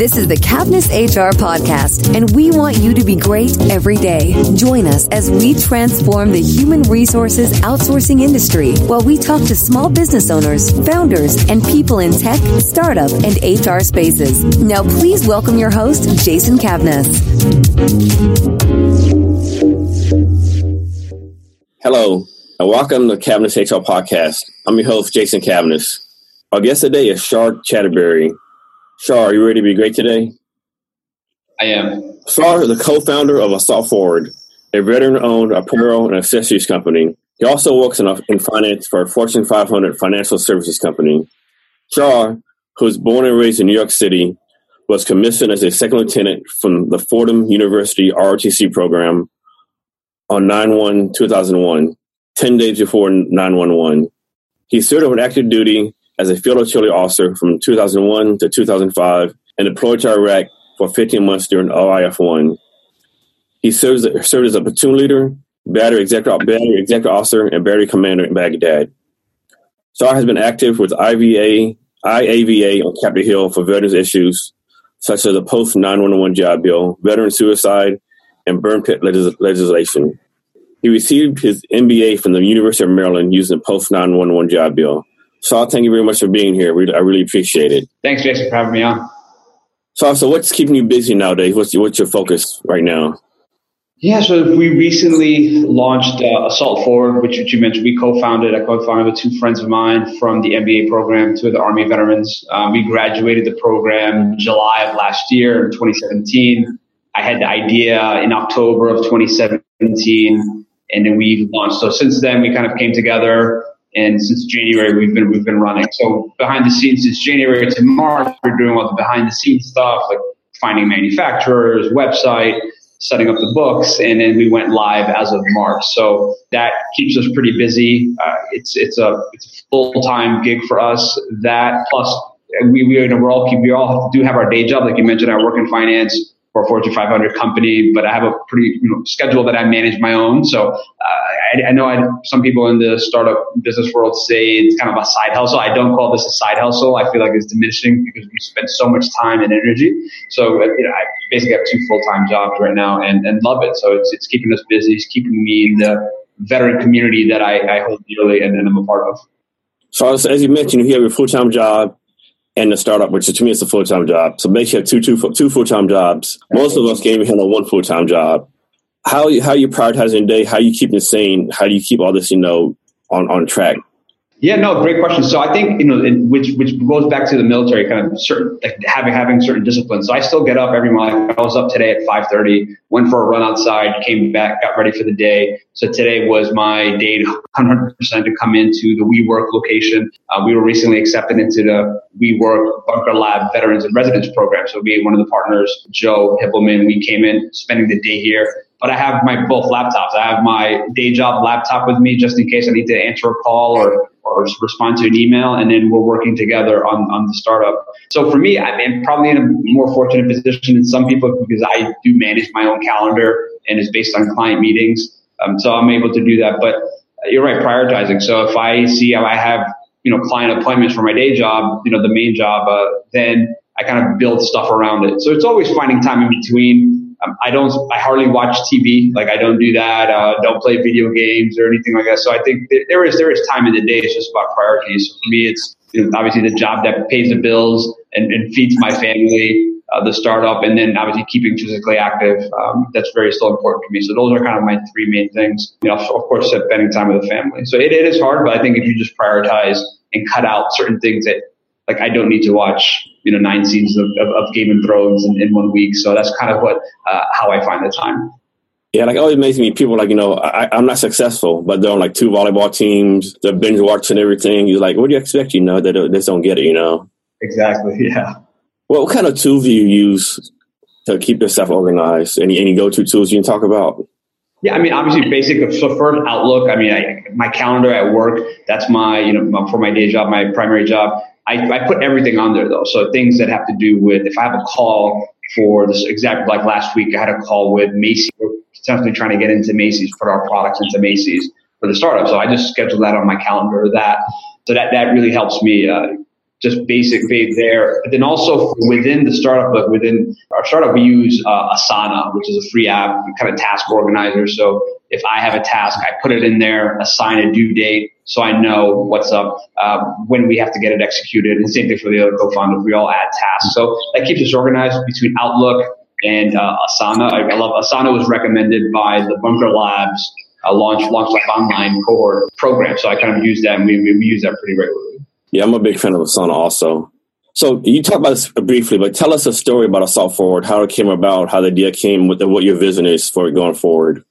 This is the Cavness HR podcast, and we want you to be great every day. Join us as we transform the human resources outsourcing industry while we talk to small business owners, founders, and people in tech, startup, and HR spaces. Now, please welcome your host, Jason Cavness. Hello, and welcome to Cavness HR podcast. I'm your host, Jason Cavness. Our guest today is Shah Chowdhury. Shah, are you ready to be great today? I am. Shah is the co-founder of Assault Forward, a veteran-owned apparel and accessories company. He also works in, in finance for a Fortune 500 financial services company. Shah, who was born and raised in New York City, was commissioned as a second lieutenant from the Fordham University ROTC program on 9-1-2001, 10 days before 9-1-1. He served on active duty as a field artillery officer from 2001 to 2005 and deployed to Iraq for 15 months during OIF-1. He serves, served as a platoon leader, battery executive, battery executive officer, and battery commander in Baghdad. Shah has been active with IVA, IAVA on Capitol Hill for veterans issues such as the post 911 GI Bill, veteran suicide, and burn pit legislation. He received his MBA from the University of Maryland using the post 911 GI Bill. So thank you very much for being here. I really appreciate it. Thanks, Jason, for having me on. So, so what's keeping you busy nowadays? What's your, what's your focus right now? Yeah, so we recently launched uh, Assault Forward, which, which, you mentioned. We co-founded. I co-founded with two friends of mine from the MBA program, two of the Army veterans. Um, we graduated the program July of last year, in 2017. I had the idea in October of 2017, and then we launched. So since then, we kind of came together and since January we've been we've been running. So behind the scenes since January to March, we're doing all the behind the scenes stuff like finding manufacturers, website, setting up the books, and then we went live as of March. So that keeps us pretty busy. Uh, it's it's a it's a full time gig for us. That plus we we we're all keep we all do have our day job like you mentioned. I work in finance for a Fortune 500 company, but I have a pretty you know, schedule that I manage my own. So uh, I, I, know I, some people in the startup business world say it's kind of a side hustle. I don't call this a side hustle. I feel like it's diminishing because we spend so much time and energy. So uh, you know, I basically have two full time jobs right now and, and love it. So it's it's keeping us busy. It's keeping me in the veteran community that I, I hold dearly and, and I'm a part of. So as, as you mentioned, you have your full time job and the startup, which to me is a full time job. So basically, have two two two full time jobs. Most of us can't even handle one full time job. How how you prioritizing day? How you keep it sane? How do you keep all this you know on on track? Yeah, no, great question. So I think you know, which which goes back to the military, kind of certain like having having certain disciplines. So I still get up every morning. I was up today at five thirty, went for a run outside, came back, got ready for the day. So today was my day, hundred percent to come into the WeWork location. Uh, we were recently accepted into the WeWork Bunker Lab Veterans and Residents Program. So we one of the partners, Joe Hippelman, we came in spending the day here but I have my both laptops. I have my day job laptop with me just in case I need to answer a call or or respond to an email, and then we're working together on, on the startup. So for me, I'm probably in a more fortunate position than some people because I do manage my own calendar and it's based on client meetings. Um, so I'm able to do that. But you're right, prioritizing. So if I see I have, you know, client appointments for my day job, you know, the main job, uh, then I kind of build stuff around it. So it's always finding time in between I don't, I hardly watch TV. Like I don't do that. Uh, don't play video games or anything like that. So I think there is, there is time in the day. It's just about priorities. For me, it's you know, obviously the job that pays the bills and, and feeds my family, uh, the startup, and then obviously keeping physically active. Um, that's very still important to me. So those are kind of my three main things. You know, of course, spending time with the family. So it, it is hard, but I think if you just prioritize and cut out certain things that like I don't need to watch you know nine seasons of, of, of Game of Thrones in, in, one week. So that's kind of what uh, how I find the time. Yeah, like it always amazes me. People like you know I, am not successful, but they're on like two volleyball teams. They're binge watching everything. You're like, what do you expect? You know, they, they just don't get it. You know. Exactly. Yeah. Well, what kind of tools do you use to keep yourself organized? Any any go to tools you can talk about? Yeah, I mean, obviously, basic. So first, Outlook. I mean, I, my calendar at work. That's my, you know, for my day job, my primary job. I, I put everything on there though. So things that have to do with if I have a call for this exact like last week, I had a call with Macy's, essentially trying to get into Macy's, put our products into Macy's for the startup. So I just schedule that on my calendar. That so that that really helps me. Uh, just basic vague there. But then also within the startup, like within our startup, we use uh, Asana, which is a free app, kind of task organizer. So if I have a task, I put it in there, assign a due date, so I know what's up uh, when we have to get it executed. And same thing for the other co-founders. We all add tasks, so that keeps us organized between Outlook and uh, Asana. I, I, love Asana was recommended by the Bunker Labs uh, launch launch like online cohort program. So I kind of use that, and we, we use that pretty regularly. Yeah, I'm a big fan of Asana also. So you talked about this briefly, but tell us a story about Assault Forward, how it came about, how the idea came, with what your vision is for it going forward.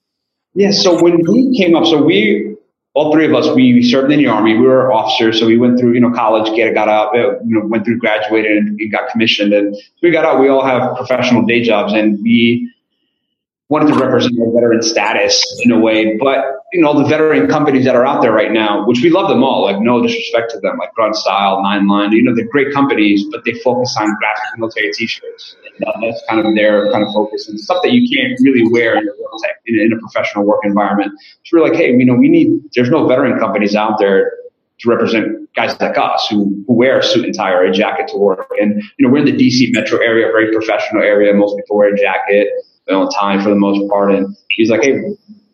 Yeah, so when we came up, so we all three of us, we served in the army. We were officers, so we went through, you know, college, get got out, uh, you know, went through, graduated, and got commissioned. And we got out. We all have professional day jobs, and we wanted to represent our veteran status in a way. But you know, the veteran companies that are out there right now, which we love them all, like no disrespect to them, like Grunt Style, Nine Line, you know, they're great companies, but they focus on graphic military T-shirts. And, uh, that's kind of their kind of focus and stuff that you can't really wear in a, in in a professional work environment. So we're like, hey, you know, we need. There's no veteran companies out there to represent guys like us who, who wear a suit and tie or a jacket to work. And, you know, we're in the DC metro area, very professional area. Most people wear a jacket on time for the most part. And he's like, hey,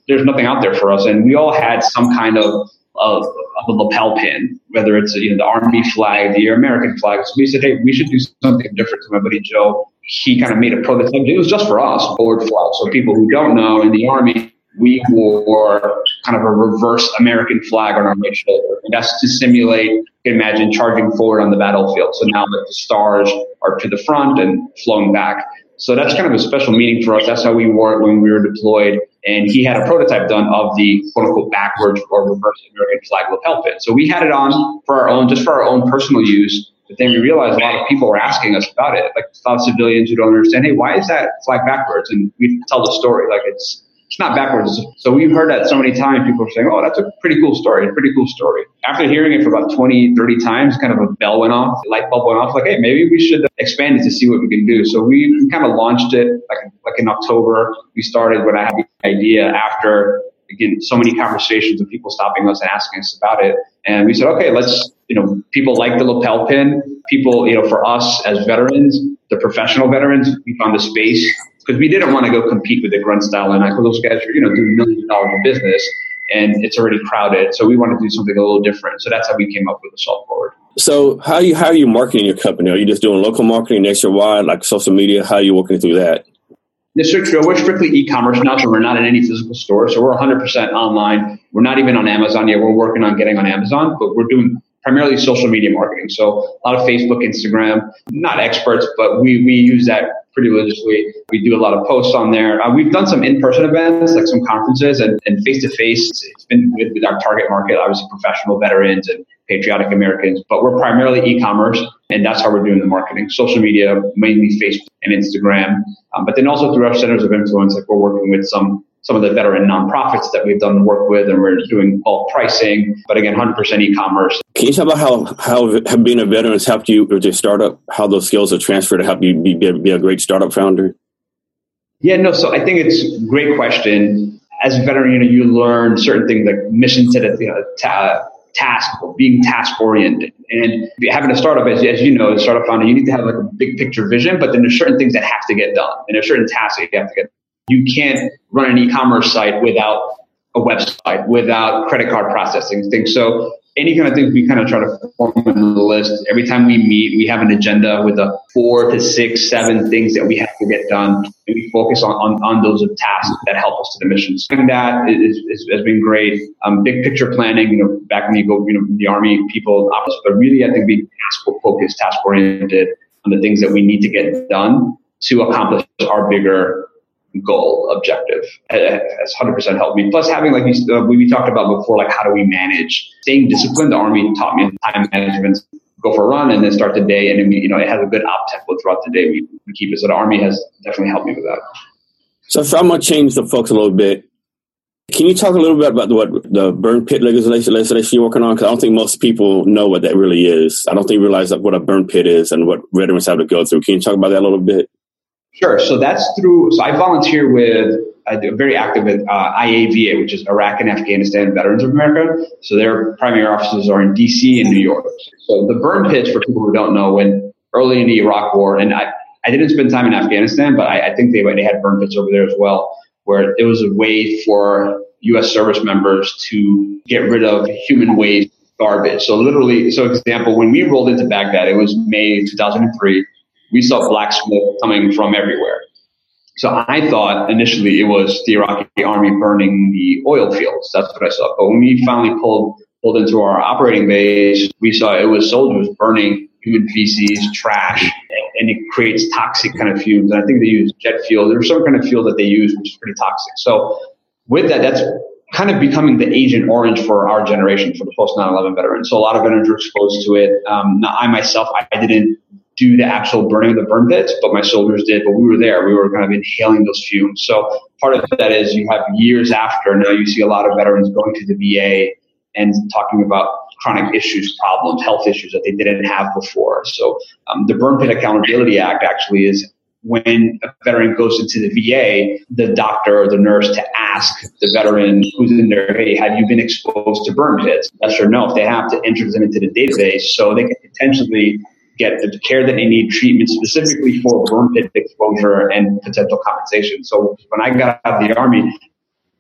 there's nothing out there for us. And we all had some kind of of, of a lapel pin, whether it's you know the Army flag, the American flag. So we said, hey, we should do something different. To my buddy Joe, he kind of made a prototype. It was just for us, board flag. So people who don't know, in the Army, we wore kind of a reverse American flag on our right shoulder. And that's to simulate, you can imagine charging forward on the battlefield. So now that the stars are to the front and flowing back. So that's kind of a special meaning for us. That's how we wore it when we were deployed. And he had a prototype done of the quote unquote backwards or reverse American flag lapel. So we had it on for our own, just for our own personal use. But then we realized a lot of people were asking us about it, like a lot of civilians who don't understand, hey, why is that flag backwards? And we tell the story, like it's it's not backwards. So we've heard that so many times. People are saying, oh, that's a pretty cool story, a pretty cool story. After hearing it for about 20, 30 times, kind of a bell went off, light bulb went off, like, hey, maybe we should expand it to see what we can do. So we kind of launched it like, like in October. We started when I had the idea after, again, so many conversations of people stopping us and asking us about it. And we said, okay, let's, you know, people like the lapel pin. People, you know, for us as veterans, the professional veterans, we found the space because we didn't want to go compete with the grunt style and like, well, those guys are, you know, doing millions of dollars of business and it's already crowded. So we wanted to do something a little different. So that's how we came up with Assault Forward. So how are you how are you marketing your company? Are you just doing local marketing nationwide, like social media? How are you working through that? This is true. We're strictly e-commerce now, so we're not in any physical store. So we're 100% online. We're not even on Amazon yet. We're working on getting on Amazon, but we're doing primarily social media marketing. So a lot of Facebook, Instagram, not experts, but we, we use that pretty religiously. We do a lot of posts on there. Uh, we've done some in-person events, like some conferences and, and face-to-face. It's been good with our target market, obviously professional veterans and patriotic Americans, but we're primarily e-commerce and that's how we're doing the marketing. Social media, mainly Facebook and Instagram, um, but then also through our centers of influence, like we're working with some some of the veteran nonprofits that we've done work with, and we're doing bulk pricing. But again, 100% e-commerce. Can you talk about how how being a veteran has helped you with your startup? How those skills are transferred to help you be, be a great startup founder? Yeah, no. So I think it's a great question. As a veteran, you know, you learn certain things like mission to the you know, ta- task, being task oriented, and having a startup, as, as you know, as a startup founder, you need to have like a big picture vision. But then there's certain things that have to get done, and there's certain tasks that you have to get you can't run an e-commerce site without a website, without credit card processing things. So any kind of things we kind of try to form the list. Every time we meet, we have an agenda with a four to six, seven things that we have to get done. And we focus on, on, on those tasks that help us to the mission. So that is, is, has been great. Um, big picture planning, you know, back when you go, you know, the army people, but really I think being task focused, task oriented on the things that we need to get done to accomplish our bigger goal objective has 100% helped me. Plus having like uh, we, we talked about before, like how do we manage staying disciplined? The army taught me time management. Go for a run and then start the day, and then we, you know it has a good op tempo throughout the day. We, we keep it. So the army has definitely helped me with that. So, so I'm gonna change the focus a little bit. Can you talk a little bit about what the burn pit legislation, legislation you're working on? Because I don't think most people know what that really is. I don't think realize what a burn pit is and what veterans have to go through. Can you talk about that a little bit? Sure. So that's through, so I volunteer with do very active at uh, IAVA, which is Iraq and Afghanistan Veterans of America. So their primary offices are in DC and New York. So the burn pits, for people who don't know, when early in the Iraq War, and I, I didn't spend time in Afghanistan, but I, I think they they had burn pits over there as well, where it was a way for U.S. service members to get rid of human waste garbage. So literally, so example, when we rolled into Baghdad, it was May 2003. We saw black smoke coming from everywhere. So I thought initially it was the Iraqi army burning the oil fields. That's what I saw. But when we finally pulled pulled into our operating base, we saw it was soldiers burning human feces, trash, and it creates toxic kind of fumes. And I think they use jet fuel. There's some kind of fuel that they use which is pretty toxic. So with that, that's kind of becoming the Agent Orange for our generation, for the post 9/11 veterans. So a lot of veterans were exposed to it. Um, I myself, I didn't do the actual burning of the burn pits, but my soldiers did. But we were there. We were kind of inhaling those fumes. So part of that is you have years after now you see a lot of veterans going to the VA and talking about chronic issues, problems, health issues that they didn't have before. So um, the Burn Pit Accountability Act actually is when a veteran goes into the VA, the doctor or the nurse to ask the veteran who's in there, hey, have you been exposed to burn pits? Yes or no. If they have to enter them into the database so they can potentially get the care that they need, treatment specifically for burn pit exposure and potential compensation. So when I got out of the army,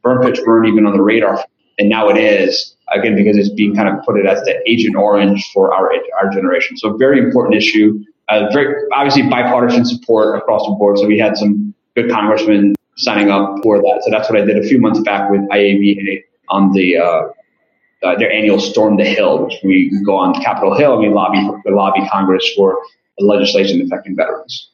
burn pits weren't even on the radar. And now it is, again, because it's being kind of put it as the agent orange for our, our generation. So very important issue. Uh, very obviously bipartisan support across the board. So we had some good congressmen signing up for that. So that's what I did a few months back with IAVA on the uh, uh, their annual Storm the Hill, which we go on Capitol Hill and we lobby we lobby Congress for legislation affecting veterans.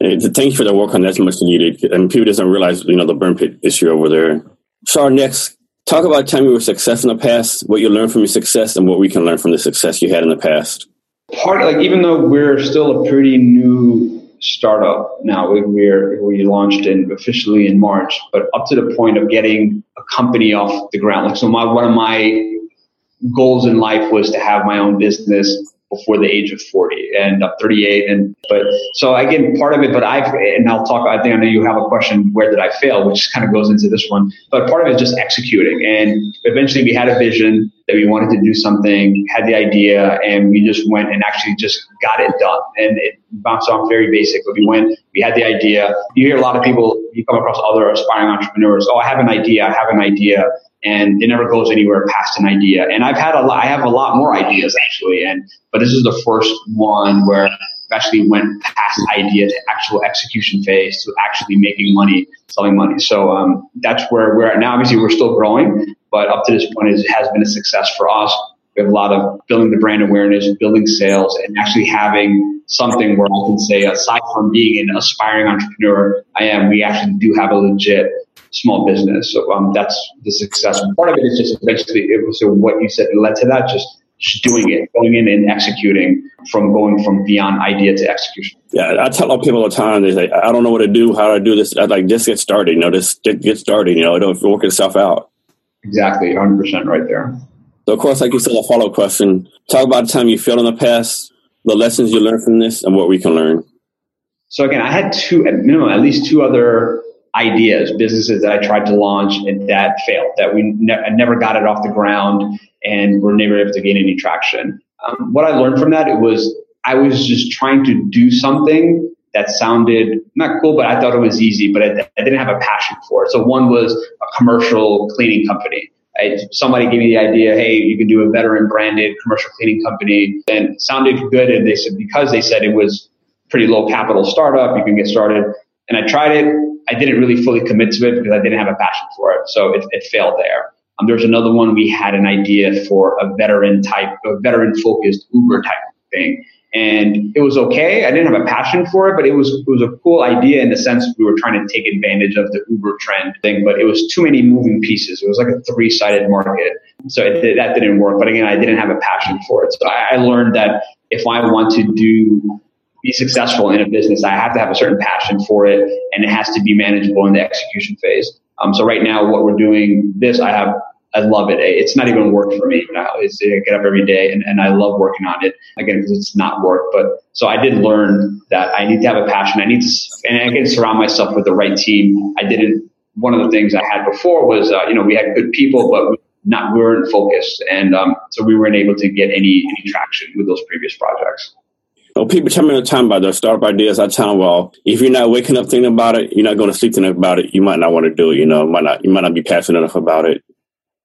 Thank you for the work on that's much needed. And people doesn't realize, you know, the burn pit issue over there. So our next, talk about time you were success in the past, what you learned from your success, and what we can learn from the success you had in the past part like even though we're still a pretty new startup now, we, we're we launched in officially in March, but up to the point of getting a company off the ground. Like so, my one of my goals in life was to have my own business before the age of 40 and I'm 38. And, but so again, part of it, but I've, and I'll talk, I think I know you have a question, where did I fail, which kind of goes into this one, but part of it is just executing. And eventually we had a vision that we wanted to do something, had the idea, and we just went and actually just got it done. And it bounced off very basic, but we went, we had the idea. You hear a lot of people, you come across other aspiring entrepreneurs, oh, I have an idea, I have an idea and it never goes anywhere past an idea. And I've had a lot, I have a lot more ideas actually, and but this is the first one where I've actually went past idea to actual execution phase to actually making money, selling money. So um, that's where we're at now. Obviously, we're still growing, but up to this point, it has been a success for us. We have a lot of building the brand awareness, building sales, and actually having something where I can say, aside from being an aspiring entrepreneur, I am. We actually do have a legit small business. So um, that's the success. Part of it is just eventually it was so what you said led to that, just just doing it, going in and executing from going from beyond idea to execution. Yeah, I tell people all the time, they say, I don't know what to do, how do I do this? I like, just get started, you know, just get, started, you know, it'll work itself out. Exactly, 100% right there. So, of course, like you said, a follow up question. Talk about the time you failed in the past, the lessons you learned from this, and what we can learn. So, again, I had two, at minimum, at least two other ideas, businesses that I tried to launch and that failed, that we ne- never got it off the ground and were never able to gain any traction. Um, what I learned from that, it was I was just trying to do something that sounded not cool, but I thought it was easy, but I, I didn't have a passion for it. So one was a commercial cleaning company. I, somebody gave me the idea, hey, you can do a veteran branded commercial cleaning company. And sounded good. And they said, because they said it was pretty low capital startup, you can get started. And I tried it. I didn't really fully commit to it because I didn't have a passion for it. So it, it failed there. Um, there's another one we had an idea for a veteran type, a veteran focused Uber type thing. And it was okay. I didn't have a passion for it, but it was it was a cool idea in the sense we were trying to take advantage of the Uber trend thing. But it was too many moving pieces. It was like a three sided market, so it, that didn't work. But again, I didn't have a passion for it. So I, I learned that if I want to do be successful in a business, I have to have a certain passion for it, and it has to be manageable in the execution phase. Um, so right now, what we're doing, this I have, I love it. It's not even work for me now. It's I get up every day, and, and I love working on it again because it's not work. But so I did learn that I need to have a passion. I need to, and I can surround myself with the right team. I didn't one of the things I had before was, uh, you know, we had good people, but not we weren't focused, and um, so we weren't able to get any any traction with those previous projects. Well, people tell me all the time about their startup ideas. I tell them, well, if you're not waking up thinking about it, you're not going to sleep thinking about it. You might not want to do it. You know, might not you might not be passionate enough about it.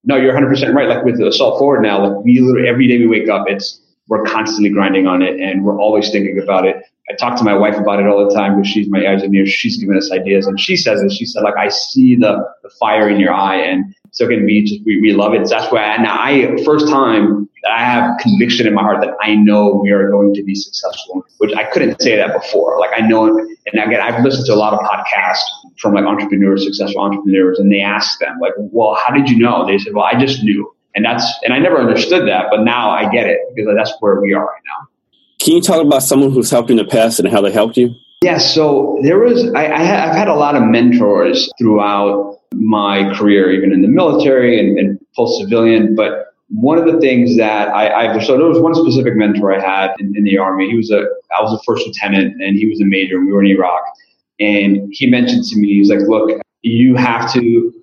No, you're 100 percent right. Like with Assault Forward now, like we literally every day we wake up, it's we're constantly grinding on it, and we're always thinking about it. I talk to my wife about it all the time because she's my engineer. She's giving us ideas, and she says it. She said, like, I see the, the fire in your eye, and so again, we just we, we love it. That's why I, now I first time that I have conviction in my heart that I know we are going to be successful, which I couldn't say that before. Like I know, and again, I've listened to a lot of podcasts from like entrepreneurs, successful entrepreneurs, and they ask them like, "Well, how did you know?" They said, "Well, I just knew." And that's and I never understood that, but now I get it because that's where we are right now. Can you talk about someone who's helped you in the past and how they helped you? Yeah, so there was, I, I have had a lot of mentors throughout my career, even in the military and, and post civilian. But one of the things that I, I, so there was one specific mentor I had in, in, the army. He was a, I was a first lieutenant and he was a major and we were in Iraq. And he mentioned to me, he's like, look, you have to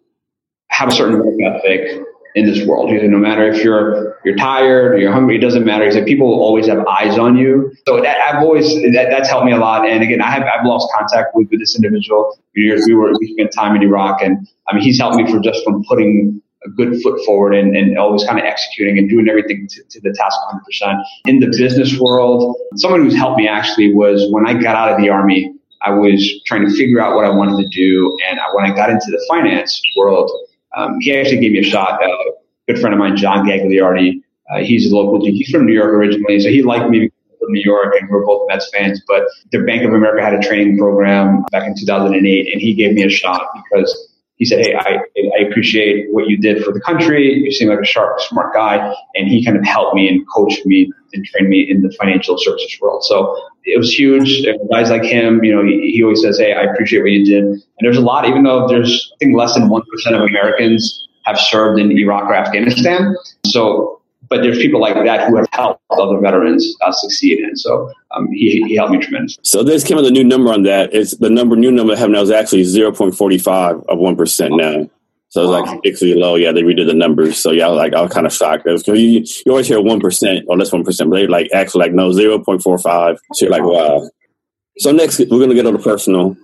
have a certain work ethic in this world. He said, no matter if you're you're tired or you're hungry, it doesn't matter. He said, people will always have eyes on you. So that I've always that, that's helped me a lot. And again, I have I've lost contact with, with this individual. We were we spent time in Iraq, and I mean he's helped me for just from putting a good foot forward and, and always kind of executing and doing everything to, to the task 100%. In the business world, someone who's helped me actually was when I got out of the army. I was trying to figure out what I wanted to do, and I, when I got into the finance world, um, he actually gave me a shot. Uh, a good friend of mine, John Gagliardi, uh, he's a local. He's from New York originally, so he liked me from New York, and we're both Mets fans. But the Bank of America had a training program back in 2008, and he gave me a shot because he said, "Hey, I, I appreciate what you did for the country. You seem like a sharp, smart guy." And he kind of helped me and coached me and trained me in the financial services world. So it was huge. Guys like him, you know, he, he always says, "Hey, I appreciate what you did." And there's a lot, even though there's I think less than one percent of Americans have served in Iraq or Afghanistan. So but there's people like that who have helped other veterans uh, succeed. And so um, he, he helped me tremendously. So this came with a new number on that. It's the number new number I have now is actually 0.45 of 1% now. So it's like ridiculously low. Yeah, they redid the numbers. So yeah, I was like, I was kind of shocked. Was, you, you always hear 1% or less 1%, but they like actually like, no, 0.45. So you're like, wow. So next, we're going to get on the personal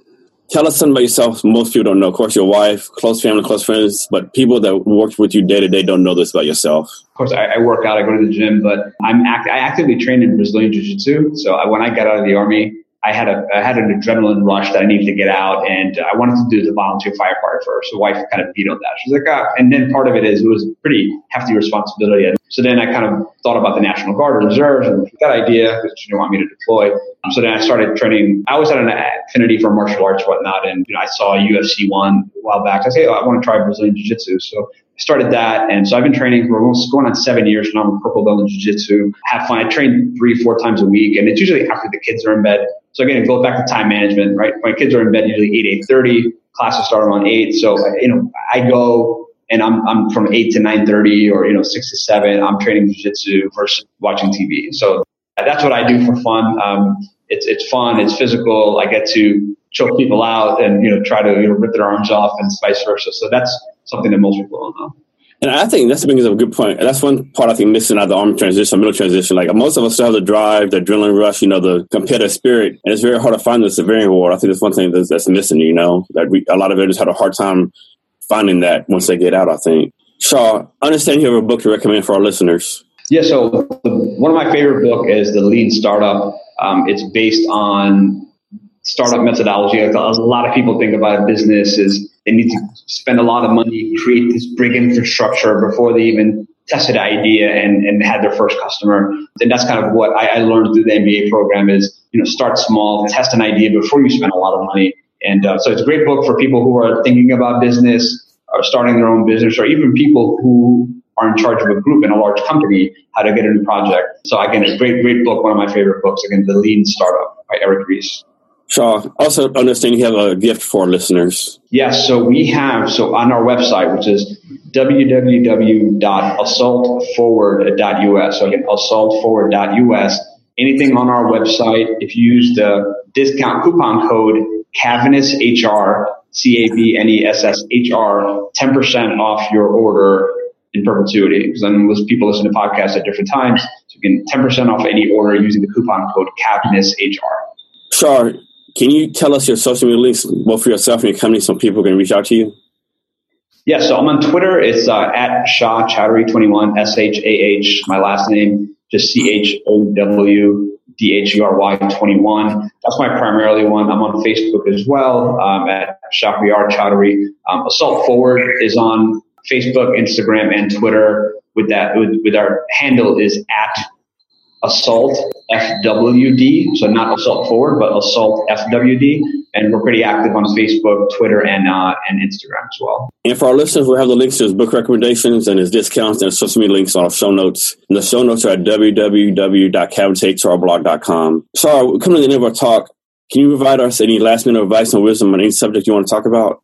tell us something about yourself most people don't know. Of course, your wife, close family, close friends, but people that work with you day to day don't know this about yourself. Of course, I, I, work out, I go to the gym, but I'm act- I actively train in Brazilian Jiu Jitsu. So I, when I got out of the army, I had a I had an adrenaline rush that I needed to get out, and I wanted to do the volunteer firefighter first. So wife kind of vetoed that. She's like, ah. and then part of it is it was a pretty hefty responsibility. So then I kind of thought about the National Guard and reserves and that idea because she didn't want me to deploy. So then I started training. I always had an affinity for martial arts, whatnot, and you know, I saw UFC one a while back. I say, oh, I want to try Brazilian Jiu Jitsu. So I started that. And so I've been training for almost going on seven years now. I'm a purple belt in jiu-jitsu. Have fun. I train three, four times a week. And it's usually after the kids are in bed. So again, it goes back to time management, right? My kids are in bed usually 8, 8.30. Classes start around 8. So, you know, I go and I'm, I'm from 8 to 9.30 or, you know, 6 to 7. I'm training jiu-jitsu versus watching TV. So that's what I do for fun. Um, it's, it's fun. It's physical. I get to choke people out and, you know, try to you know, rip their arms off and vice versa. So that's, something that most people don't know. And I think that's brings up a good point. That's one part I think missing out of the arm transition, middle transition. Like most of us still have the drive, the adrenaline rush, you know, the competitive spirit, and it's very hard to find the civilian world. I think that's one thing that's, that's missing. You know, that we, a lot of veterans had a hard time finding that once they get out. I think. Shah, I understand you have a book to recommend for our listeners. Yeah, so the, one of my favorite book is the Lean Startup. Um, it's based on startup methodology. A lot of people think about a business is they need to spend a lot of money, create this big infrastructure before they even tested an idea and, and had their first customer. And that's kind of what I, I learned through the MBA program is, you know, start small, test an idea before you spend a lot of money. And uh, so it's a great book for people who are thinking about business or starting their own business or even people who are in charge of a group in a large company, how to get a new project. So again, it's a great, great book. One of my favorite books. Again, The Lean Startup by Eric Ries. Shah, also understand you have a gift for listeners. Yes, so we have, so on our website, which is www.assaultforward.us. So again, assaultforward.us. Anything on our website, if you use the discount coupon code CAVNESSHR, C A V N E S S H R, 10% off your order in perpetuity. Because then most people listen to podcasts at different times. So you can 10% off any order using the coupon code CAVNESSHR. Shah, can you tell us your social media links, both for yourself and your company, so people can reach out to you? Yeah, so I'm on Twitter. It's uh, at Shah Chowdhury21, S H A H, my last name, just C H O W D H E R Y 21. That's my primarily one. I'm on Facebook as well um, at Shahriar Chowdhury. Um, Assault Forward is on Facebook, Instagram, and Twitter. With that, with, with our handle is at Assault FWD. So not Assault Forward, but Assault FWD. And we're pretty active on Facebook, Twitter, and uh, and Instagram as well. And for our listeners, we have the links to his book recommendations and his discounts and social media links on our show notes. And the show notes are at www.cavnesshrblog.com. So, coming to the end of our talk, can you provide us any last minute advice and wisdom on any subject you want to talk about?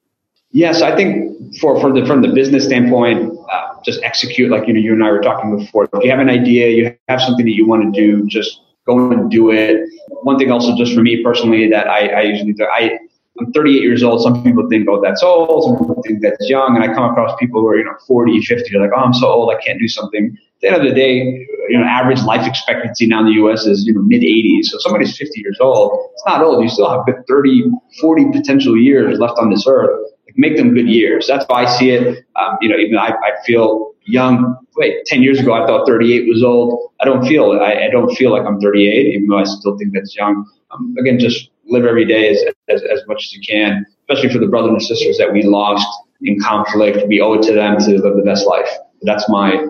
Yes, I think for, for the from the business standpoint, uh, just execute like you know you and I were talking before. If you have an idea, you have something that you want to do, just go and do it. One thing also just for me personally that I, I usually do, I I'm 38 years old. Some people think, oh, that's old. Some people think that's young. And I come across people who are, you know, 40, 50. They're like, oh, I'm so old. I can't do something. At the end of the day, you know, average life expectancy now in the U.S. is, you know, mid 80s. So somebody's 50 years old. It's not old. You still have good 30, 40 potential years left on this earth make them good years. That's how I see it. Um, you know, even I, I feel young. Wait, 10 years ago, I thought 38 was old. I don't feel it. I, I don't feel like I'm 38, even though I still think that's young. Um, again, just live every day as, as, as much as you can, especially for the brothers and sisters that we lost in conflict. We owe it to them to live the best life. That's my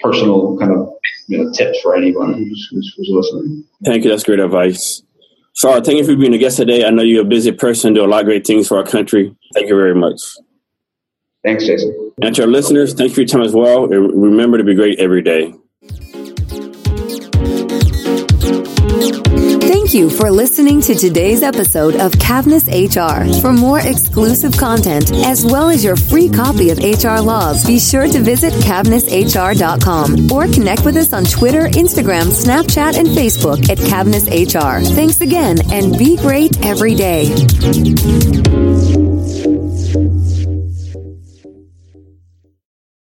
personal kind of you know, tips for anyone who's, who's, who's listening. Thank you. That's great advice. Shah, thank you for being a guest today. I know you're a busy person, do a lot of great things for our country. Thank you very much. Thanks, Jason. And to our listeners, thank you for your time as well. And remember to be great every day. Thank you for listening to today's episode of Cavness HR. For more exclusive content, as well as your free copy of HR Laws, be sure to visit cavnesshr.com or connect with us on Twitter, Instagram, Snapchat, and Facebook at Cavness HR. Thanks again and be great every day.